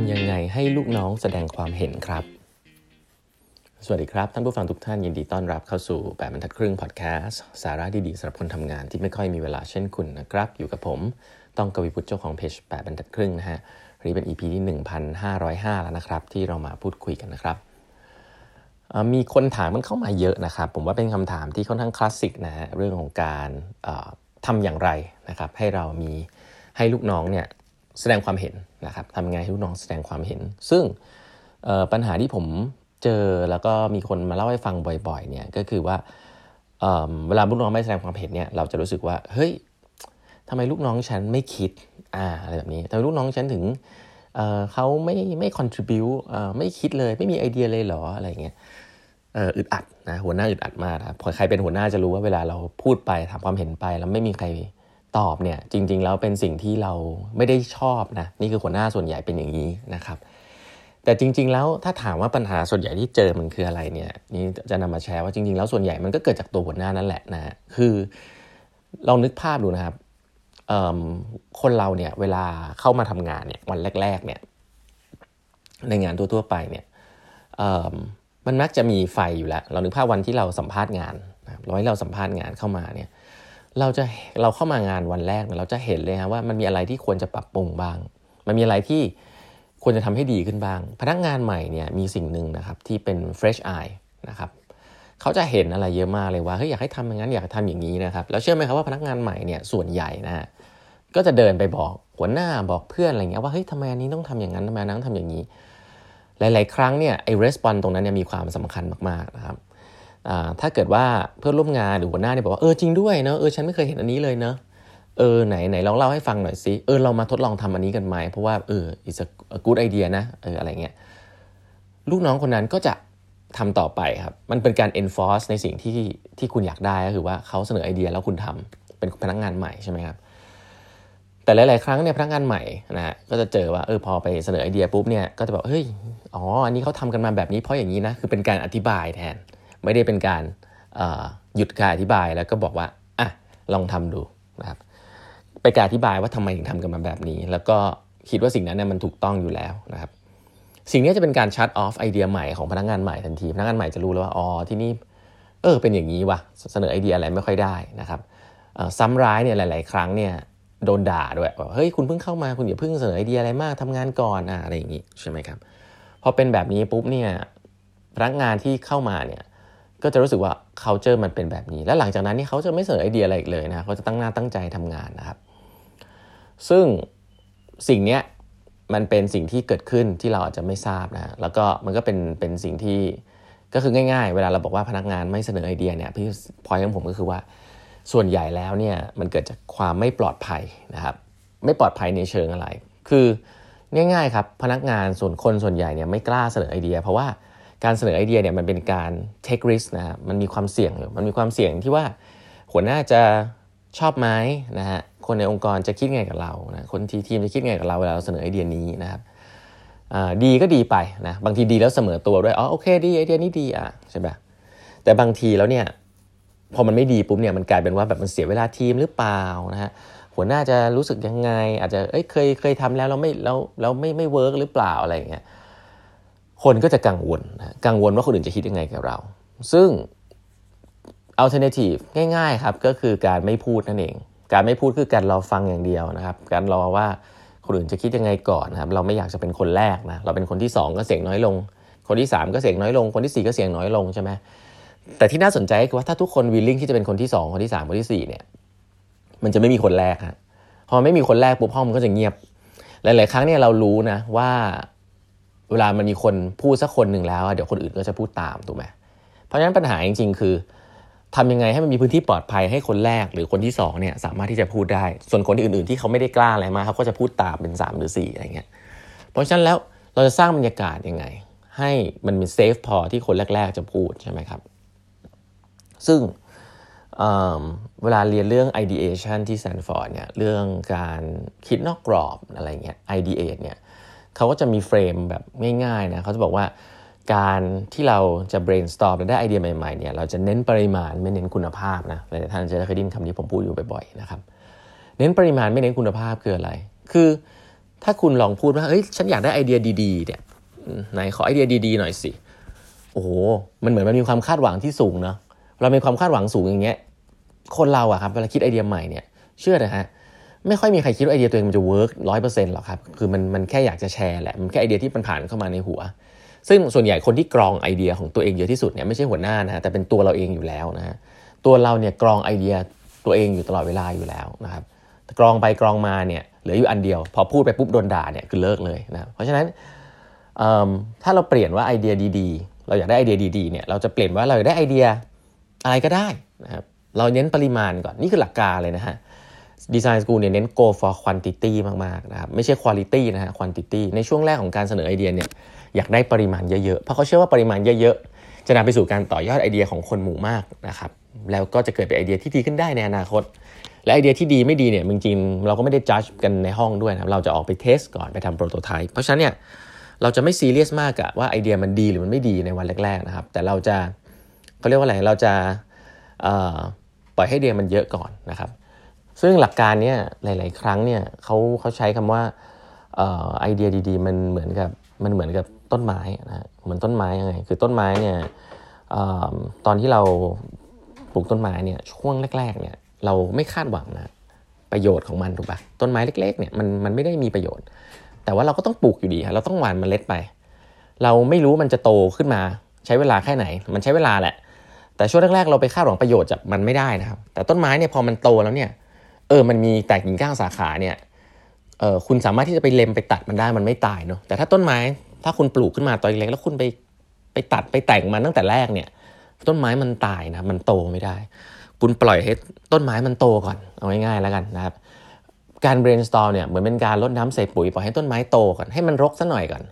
ำยังไงให้ลูกน้องแสดงความเห็นครับ สวัสดีครับ ท่านผู้ฟังทุกท่านยินดีต้อนรับเข้าสู่แปดบรรทัดครึ่งพอดแคสต์สาระดีๆสำหรับคนทำงานที่ไม่ค่อยมีเวลาเช่นคุณนะครับ อยู่กับผมต้องกวีพุทธเจ้าของเพจแบรรทัดครึ่งนะฮะวันนี้เป็น EP ที่ 1505 แล้วนะครับ ที่เรามาพูดคุยกันนะครับ มีคนถามมันเข้ามาเยอะนะครับ ผมว่าเป็นคำถามที่ค่อนข้างคลาสสิกนะฮะเรื่องของการทำอย่างไรนะครับ ให้เรามีให้ลูกน้องเนี่ย แสดงความเห็นนะครับทำไงให้ลูกน้องแสดงความเห็น ซึ่งปัญหาที่ผมเจอแล้วก็มีคนมาเล่าให้ฟังบ่อยๆเนี่ยก็คือว่าเเวลาลูกน้องไม่แสดงความเห็นเนี่ยเราจะรู้สึกว่าเฮ้ยทำไมลูกน้องฉันไม่คิดอ่าอะไรแบบนี้ทำไมลูกน้องฉันถึงเเขาไม่ไม่ contribu ไม่คิดเลยไม่มีไอเดียเลยเหรออะไรเงี้ยอึดอัดนะหัวหน้าอึดอัดมากครับพอใครเป็นหัวหน้าจะรู้ว่าเวลาเราพูดไปถามความเห็นไปแล้วไม่มีใคร ตอบเนี่ยจริงๆแล้วเป็นสิ่งที่เราไม่ได้ชอบนะนี่คือหัวหน้าส่วนใหญ่เป็นอย่างนี้นะครับ แต่จริง ๆ แล้วถ้าถามว่าปัญหาส่วนใหญ่ที่เจอมันคืออะไรเนี่ยนี่จะนำมาแชร์ว่าจริง ๆ แล้วส่วนใหญ่มันก็เกิดจากตัวหัวหน้านั่นแหละนะคือลองนึกภาพดูนะครับคนเราเนี่ยเวลาเข้ามาทำงานเนี่ยวันแรก ๆ เนี่ย ในงานทั่วๆไปเนี่ยมันมักจะมีไฟอยู่แล้ว เรานึกภาพวันที่เราสัมภาษณ์งานร้อยเราสัมภาษณ์งานเข้ามาเนี่ย เราจะเราเข้ามางานวันแรกเราจะเห็นเลยฮะว่ามันมีอะไรที่ควรจะปรับปรุงบ้าง มันมีอะไรที่ควรจะทำให้ดีขึ้นบ้าง พนักงานใหม่เนี่ยมีสิ่งหนึ่งนะครับที่เป็น fresh eye นะครับเขาจะเห็นอะไรเยอะมากเลยว่าเฮ้ยอยากให้ทำอย่างนั้นอยากทำอย่างนี้นะครับแล้วเชื่อไหมครับว่าพนักงานใหม่เนี่ยส่วนใหญ่นะฮะก็จะเดินไปบอกหัวหน้าบอกเพื่อนอะไรเงี้ยว่าเฮ้ยทำไมอันนี้ต้องทำอย่างนั้นทำไมนั้นต้องทำอย่างนี้ หลาย ๆ ครั้งเนี่ยไอ้ response ตรงนั้นเนี่ยมีความสำคัญมากๆนะครับ ถ้าเกิดว่าเพื่อนร่วมงานหรือหัวหน้าเนี่ยบอกว่าเออจริงด้วยเนาะเออฉันไม่เคยเห็นอันนี้เลยเนาะเออไหนไหนลองเล่าให้ฟังหน่อยสิเออเรามาทดลองทำอันนี้กันไหมเพราะว่าเออ it's a good idea นะเอออะไรเงี้ยลูกน้องคนนั้นก็จะทำต่อไปครับมันเป็นการ enforce ในสิ่งที่ที่คุณอยากได้ก็คือว่าเขาเสนอไอเดียแล้วคุณทำเป็นพนักงงานใหม่ใช่ไหมครับแต่หลาย ๆ ครั้งเนี่ยพนักงานใหม่นะฮะก็จะเจอว่าเออพอไปเสนอไอเดียปุ๊บเนี่ยก็จะบอกเฮ้ยอ๋ออันนี้เขาทำกันมาแบบนี้เพราะอย่างนี้นะคือเป็นการอธิบายแทน ไม่ได้เป็นการหยุดการอธิบายแล้วก็บอกว่าอะลองทำดูนะครับไปการอธิบายว่าทำไมถึงทำกันมาแบบนี้ แล้วก็คิดว่าสิ่งนั้นเนี่ยมันถูกต้องอยู่แล้วนะครับ สิ่งนี้จะเป็นการชัดออฟไอเดียใหม่ของพนักงานใหม่ทันทีพนักงานใหม่จะรู้แล้วว่าอ๋อที่นี่เออเป็นอย่างนี้วะเสนอไอเดียอะไรไม่ค่อยได้นะครับซ้ำร้ายเนี่ยหลาย ๆ ครั้งเนี่ยโดนด่าด้วยว่าเฮ้ยคุณเพิ่งเข้ามาคุณอย่าเพิ่งเสนอไอเดียอะไรมากทำงานก่อนอะอะไรอย่างนี้ใช่ไหมครับพอเป็นแบบนี้ปุ๊บเนี่ยพนักงานที่เข้ามาเนี่ย ก็จะรู้สึกว่า culture มันเป็นแบบนี้ แล้วหลังจากนั้นนี่เขาจะไม่เสนอไอเดียอะไรอีกเลยนะเขาจะตั้งหน้าตั้งใจทำงานนะครับ ซึ่งสิ่งนี้มันเป็นสิ่งที่เกิดขึ้นที่เราอาจจะไม่ทราบนะแล้วก็มันก็เป็นเป็นสิ่งที่ก็คือง่าย ๆ เวลาเราบอกว่าพนักงานไม่เสนอไอเดียเนี่ยพี่พอยของผมก็คือว่าส่วนใหญ่แล้วเนี่ยมันเกิดจากความไม่ปลอดภัยนะครับไม่ปลอดภัยในเชิงอะไร คือง่ายๆครับพนักงานส่วนคนส่วนใหญ่เนี่ยไม่กล้าเสนอไอเดีย เพราะว่า การเสนอไอเดียเนี่ยมันเป็นการ take risk นะมันมีความเสี่ยงอยู่มันมีความเสี่ยงที่ว่าหัวหน้าจะชอบไหมนะฮะคนในองค์กรจะคิดไงกับเรานะคนทีทีมจะคิดไงกับเราเวลาเราเสนอไอเดียนี้นะครับดีก็ดีไปนะบางทีดีแล้วเสมอตัวด้วยอ๋อโอเคดีไอเดียนี้ดีอะใช่ไหมแต่บางทีแล้วเนี่ยพอมันไม่ดีปุ๊บเนี่ยมันกลายเป็นว่าแบบมันเสียเวลาทีมหรือเปล่านะฮะหัวหน้าจะรู้สึกยังไง อาจจะเอ้ยเคยเคยทำแล้วเราไม่เราเราไม่ไม่ work หรือเปล่าอะไรอย่างเงี้ย คนก็จะกังวล กังวลว่าคนอื่นจะคิดยังไงกับเรา ซึ่ง alternative ง่ายๆครับก็คือการไม่พูดนั่นเอง การไม่พูดคือการรอฟังอย่างเดียวนะครับ การรอว่าคนอื่นจะคิดยังไงก่อนนะครับ เราไม่อยากจะเป็นคนแรกนะ เราเป็นคนที่ 2 ก็เสียงน้อยลง คนที่ 3 ก็เสียงน้อยลง คนที่ 4 ก็เสียงน้อยลงใช่ไหมแต่ที่น่าสนใจคือว่าถ้าทุกคนวิลลิ่งที่จะเป็นคนที่ 2 คนที่ 3 คนที่ 4 เนี่ย มันจะไม่มีคนแรกฮะพอไม่มีคนแรกปุ๊บห้องมันก็จะเงียบ หลาย ๆ ครั้งเนี่ยเรารู้นะว่า เวลามันมีคนพูดสักคนหนึ่งแล้ว เดี๋ยวคนอื่นก็จะพูดตามถูกไหมเพราะฉะนั้นปัญหาจริง ๆ คือทำยังไงให้มันมีพื้นที่ปลอดภัยให้คนแรกหรือคนที่2เนี่ยสามารถที่จะพูดได้ ส่วนคนอื่นๆ ที่เขาไม่ได้กล้าอะไรมาเขาก็จะพูดตามเป็น 3 หรือ 4 อะไรเงี้ย เพราะฉะนั้นแล้วเราจะสร้างบรรยากาศยังไง ให้มันมี safe พอที่คนแรก ๆ จะพูดใช่ไหมครับ ซึ่งเเวลาเรียนเรื่อง ideation ที่ Stanford เนี่ยเรื่องการคิดนอกกรอบอะไรเงี้ย ideate เนี่ย เขาก็จะมี frame แบบง่ายๆนะเขาจะบอกว่าการที่เราจะ brainstorm และได้ไอเดียใหม่ๆเนี่ยเราจะเน้นปริมาณไม่เน้นคุณภาพนะหลายท่านจะเคยได้ยินคำนี้ผมพูดอยู่บ่อยๆนะครับเน้นปริมาณไม่เน้นคุณภาพคืออะไร คือถ้าคุณลองพูดว่าเฮ้ยฉันอยากได้ไอเดียดีๆเนี่ยไหนขอไอเดียดีๆหน่อยสิโอ้โหมันเหมือนมันมีความคาดหวังที่สูงเนาะเรามีความคาดหวังสูงอย่างเงี้ยคนเราอะครับเวลาคิดไอเดียใหม่เนี่ยเชื่อนะฮะ ไม่ค่อยมีใครคิดว่าไอเดียตัวเองมันจะ work ร้อยเปอร์เซ็นต์หรอกครับ คือมันมันแค่อยากจะแชร์แหละ มันแค่ไอเดียที่มันผ่านเข้ามาในหัว ซึ่งส่วนใหญ่คนที่กรองไอเดียของตัวเองเยอะที่สุดเนี่ยไม่ใช่หัวหน้านะฮะแต่เป็นตัวเราเองอยู่แล้วนะฮะ ตัวเราเนี่ยกรองไอเดียตัวเองอยู่ตลอดเวลาอยู่แล้วนะครับกรองไปกรองมาเนี่ยเหลืออยู่อันเดียว พอพูดไปปุ๊บโดนด่าเนี่ยคือเลิกเลยนะ เพราะฉะนั้นถ้าเราเปลี่ยนว่าไอเดียดีๆ เราอยากได้ไอเดียดีๆเนี่ยเราจะเปลี่ยนว่าเราอยากได้ไอเดียอะไรก็ได้นะครับเราเน้นปริมาณก่อนนี่คือหลักการเลยนะฮะ ดีไซน์สกูลเนี่ยเน้น go for quantity มากๆนะครับไม่ใช่ quality นะฮะ quantity ในช่วงแรกของการเสนอไอเดียเนี่ยอยากได้ปริมาณเยอะๆ เพราะเขาเชื่อว่าปริมาณเยอะๆ จะนำไปสู่การต่อยอดไอเดียของคนหมู่มากนะครับแล้วก็จะเกิดเป็นไอเดียที่ดีขึ้นได้ในอนาคต และไอเดียที่ดีไม่ดีเนี่ยจริงๆเราก็ไม่ได้จัดกันในห้องด้วยนะเราจะออกไป test ก่อนไปทำ prototype เพราะฉะนั้นเนี่ยเราจะไม่ซีเรียสมากอะว่าไอเดียมันดีหรือมันไม่ดีในวันแรกๆนะครับแต่เราจะเขาเรียกว่าอะไรเราจะปล่อยให้ไอเดียมันเยอะก่อนนะครับ ซึ่งหลักการเนี่ยหลาย ๆ ครั้งเนี่ยเขาเขาใช้คำว่าไอเดียดีๆ มันเหมือนกับมันเหมือนกับต้นไม้นะเหมือนต้นไม้ยังไงคือต้นไม้เนี่ยตอนที่เราปลูกต้นไม้เนี่ยช่วงแรก ๆ เนี่ยเราไม่คาดหวังนะประโยชน์ของมันถูกปะต้นไม้เล็ก ๆ เนี่ยมันมันไม่ได้มีประโยชน์ แต่ว่าเราก็ต้องปลูกอยู่ดีเราต้องหว่านเมล็ดไป เราไม่รู้มันจะโตขึ้นมาใช้เวลาแค่ไหน มันใช้เวลาแหละ แต่ช่วงแรก ๆ เราไปคาดหวังประโยชน์จากมันไม่ได้นะครับ แต่ต้นไม้เนี่ยพอมันโตแล้วเนี่ย ออมันมีแตกกิ่งก้านสาขาเนี่ยเออคุณสามารถที่จะไปเล็มไปตัดมันได้มันไม่ตายเนาะแต่ถ้าต้นไม้ถ้าคุณปลูกขึ้นมาตอนเล็กแล้วคุณไปไปตัดไปแต่งมันตั้งแต่แรกเนี่ย ต้นไม้มันตายนะมันโตไม่ได้ คุณปล่อยให้ต้นไม้มันโตก่อนเอาง่ายๆแล้วกันนะครับการ brainstorm เนี่ยเหมือนเป็นการลดน้ำใส่ปุ๋ยปล่อยให้ต้นไม้โตก่อนให้มันรกซะหน่อยก่อน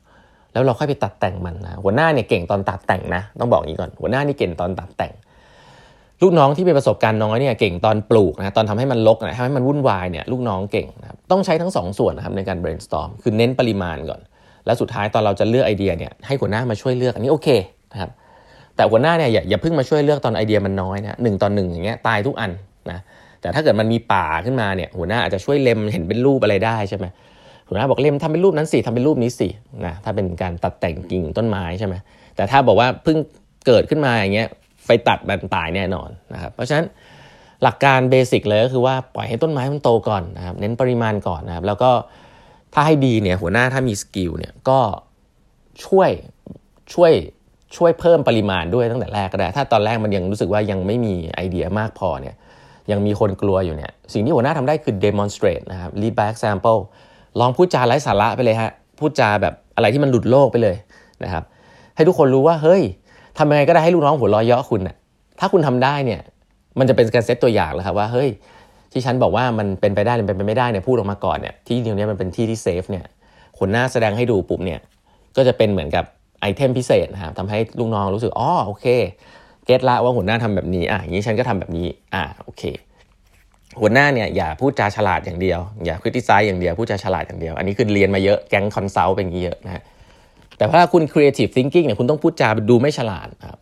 แล้วเราค่อยไปตัดแต่งมันนะหัวหน้าเนี่ยเก่งตอนตัดแต่งนะ ต้องบอกอย่างนี้ก่อน หัวหน้านี่เก่งตอนตัดแต่ง ลูกน้องที่มีประสบการณ์น้อยเนี่ยเก่งตอนปลูกนะตอนทำให้มันรกนะทำให้มันวุ่นวายเนี่ยลูกน้องเก่งนะครับต้องใช้ทั้งสองส่วนนะครับในการ brainstorm คือเน้นปริมาณก่อน แล้วสุดท้ายตอนเราจะเลือกไอเดียเนี่ยให้หัวหน้ามาช่วยเลือกอันนี้โอเคนะครับแต่หัวหน้าเนี่ยอย่าอย่าเพิ่งมาช่วยเลือกตอนไอเดียมันน้อยนะหนึ่งตอนหนึ่งอย่างเงี้ยตายทุกอันนะแต่ถ้าเกิดมันมีป่าขึ้นมาเนี่ยหัวหน้าอาจจะช่วยเล็มเห็นเป็นรูปอะไรได้ใช่ไหมหัวหน้าบอกเล็มทำเป็นรูปนั้นสิทำเป็นรูปนี้สินะถ้าเป็นการตัดแต่งกิ่งต้นไม้ใช่ไหมแต่ถ้าบอกว่าเพิ่งเกิดขึ้นมาอย่างเงี้ย ไปตัดมันตายแน่นอนนะครับ เพราะฉะนั้นหลักการ basic เลยก็คือว่าปล่อยให้ต้นไม้มันโตก่อนนะครับ เน้นปริมาณก่อนนะครับ แล้วก็ถ้าให้ดีเนี่ยหัวหน้าถ้ามี skill เนี่ยก็ช่วยช่วยช่วยเพิ่มปริมาณด้วยตั้งแต่แรกก็ได้ ถ้าตอนแรกมันยังรู้สึกว่ายังไม่มีไอเดียมากพอเนี่ยยังมีคนกลัวอยู่เนี่ยสิ่งที่หัวหน้าทำได้คือ demonstrate นะครับ lead by example ลองพูดจาไร้สาระไปเลยฮะพูดจาแบบอะไรที่มันหลุดโลกไปเลยนะครับ ให้ทุกคนรู้ว่าเฮ้ย ทำยังไงก็ได้ให้ลูกน้องหัวเราะเยาะคุณน่ะถ้าคุณทำได้เนี่ย มันจะเป็นการเซตตัวอย่างแล้วครับว่าเฮ้ยที่ฉันบอกว่ามันเป็นไปได้หรือเป็นไปไม่ได้เนี่ยพูดออกมาก่อนเนี่ยที่ตรงนี้มันเป็นที่ที่ safe เนี่ยหัวหน้าแสดงให้ดูปุ๊บเนี่ยก็จะเป็นเหมือนกับไอเทมพิเศษนะครับทำให้ลูกน้องรู้สึกอ๋อโอเค get ละว่าหัวหน้าทำแบบนี้อะอย่างนี้ฉันก็ทำแบบนี้อะโอเค หัวหน้าเนี่ยอย่าพูดจาฉลาดอย่างเดียว อย่า criticize อย่างเดียวพูดจาฉลาดอย่างเดียว อันนี้คือเรียนมาเยอะแก๊ง consult เป็นอย่างนี้เยอะนะฮะ แต่ถ้าคุณ creative thinking เนี่ยคุณต้องพูดจาดูไม่ฉลาดครับ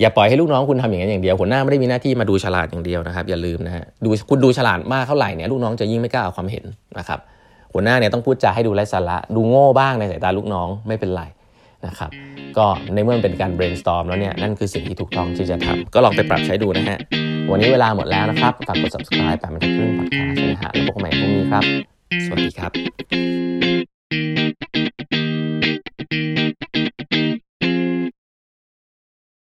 อย่าปล่อยให้ลูกน้องคุณทำอย่างนั้นอย่างเดียวหัวหน้าไม่ได้มีหน้าที่มาดูฉลาดอย่างเดียวนะครับ อย่าลืมนะฮะดูคุณดูฉลาดมากเท่าไหร่เนี่ยลูกน้องจะยิ่งไม่กล้าเอาความเห็นนะครับ หัวหน้าเนี่ยต้องพูดจาให้ดูไร้สาระ ดูโง่บ้างในสายตาลูกน้องไม่เป็นไรนะครับ ก็ในเมื่อเป็นการ brainstorm แล้วเนี่ยนั่นคือสิ่งที่ถูกต้องที่จะทำก็ลองไปปรับใช้ดูนะฮะวันนี้เวลาหมดแล้วนะครับฝากกด subscribe แปดบรรทัดครึ่ง podcast นะฮะแล้วพบกันใหม่พรุ่งนี้ครับ สวัสดีครับ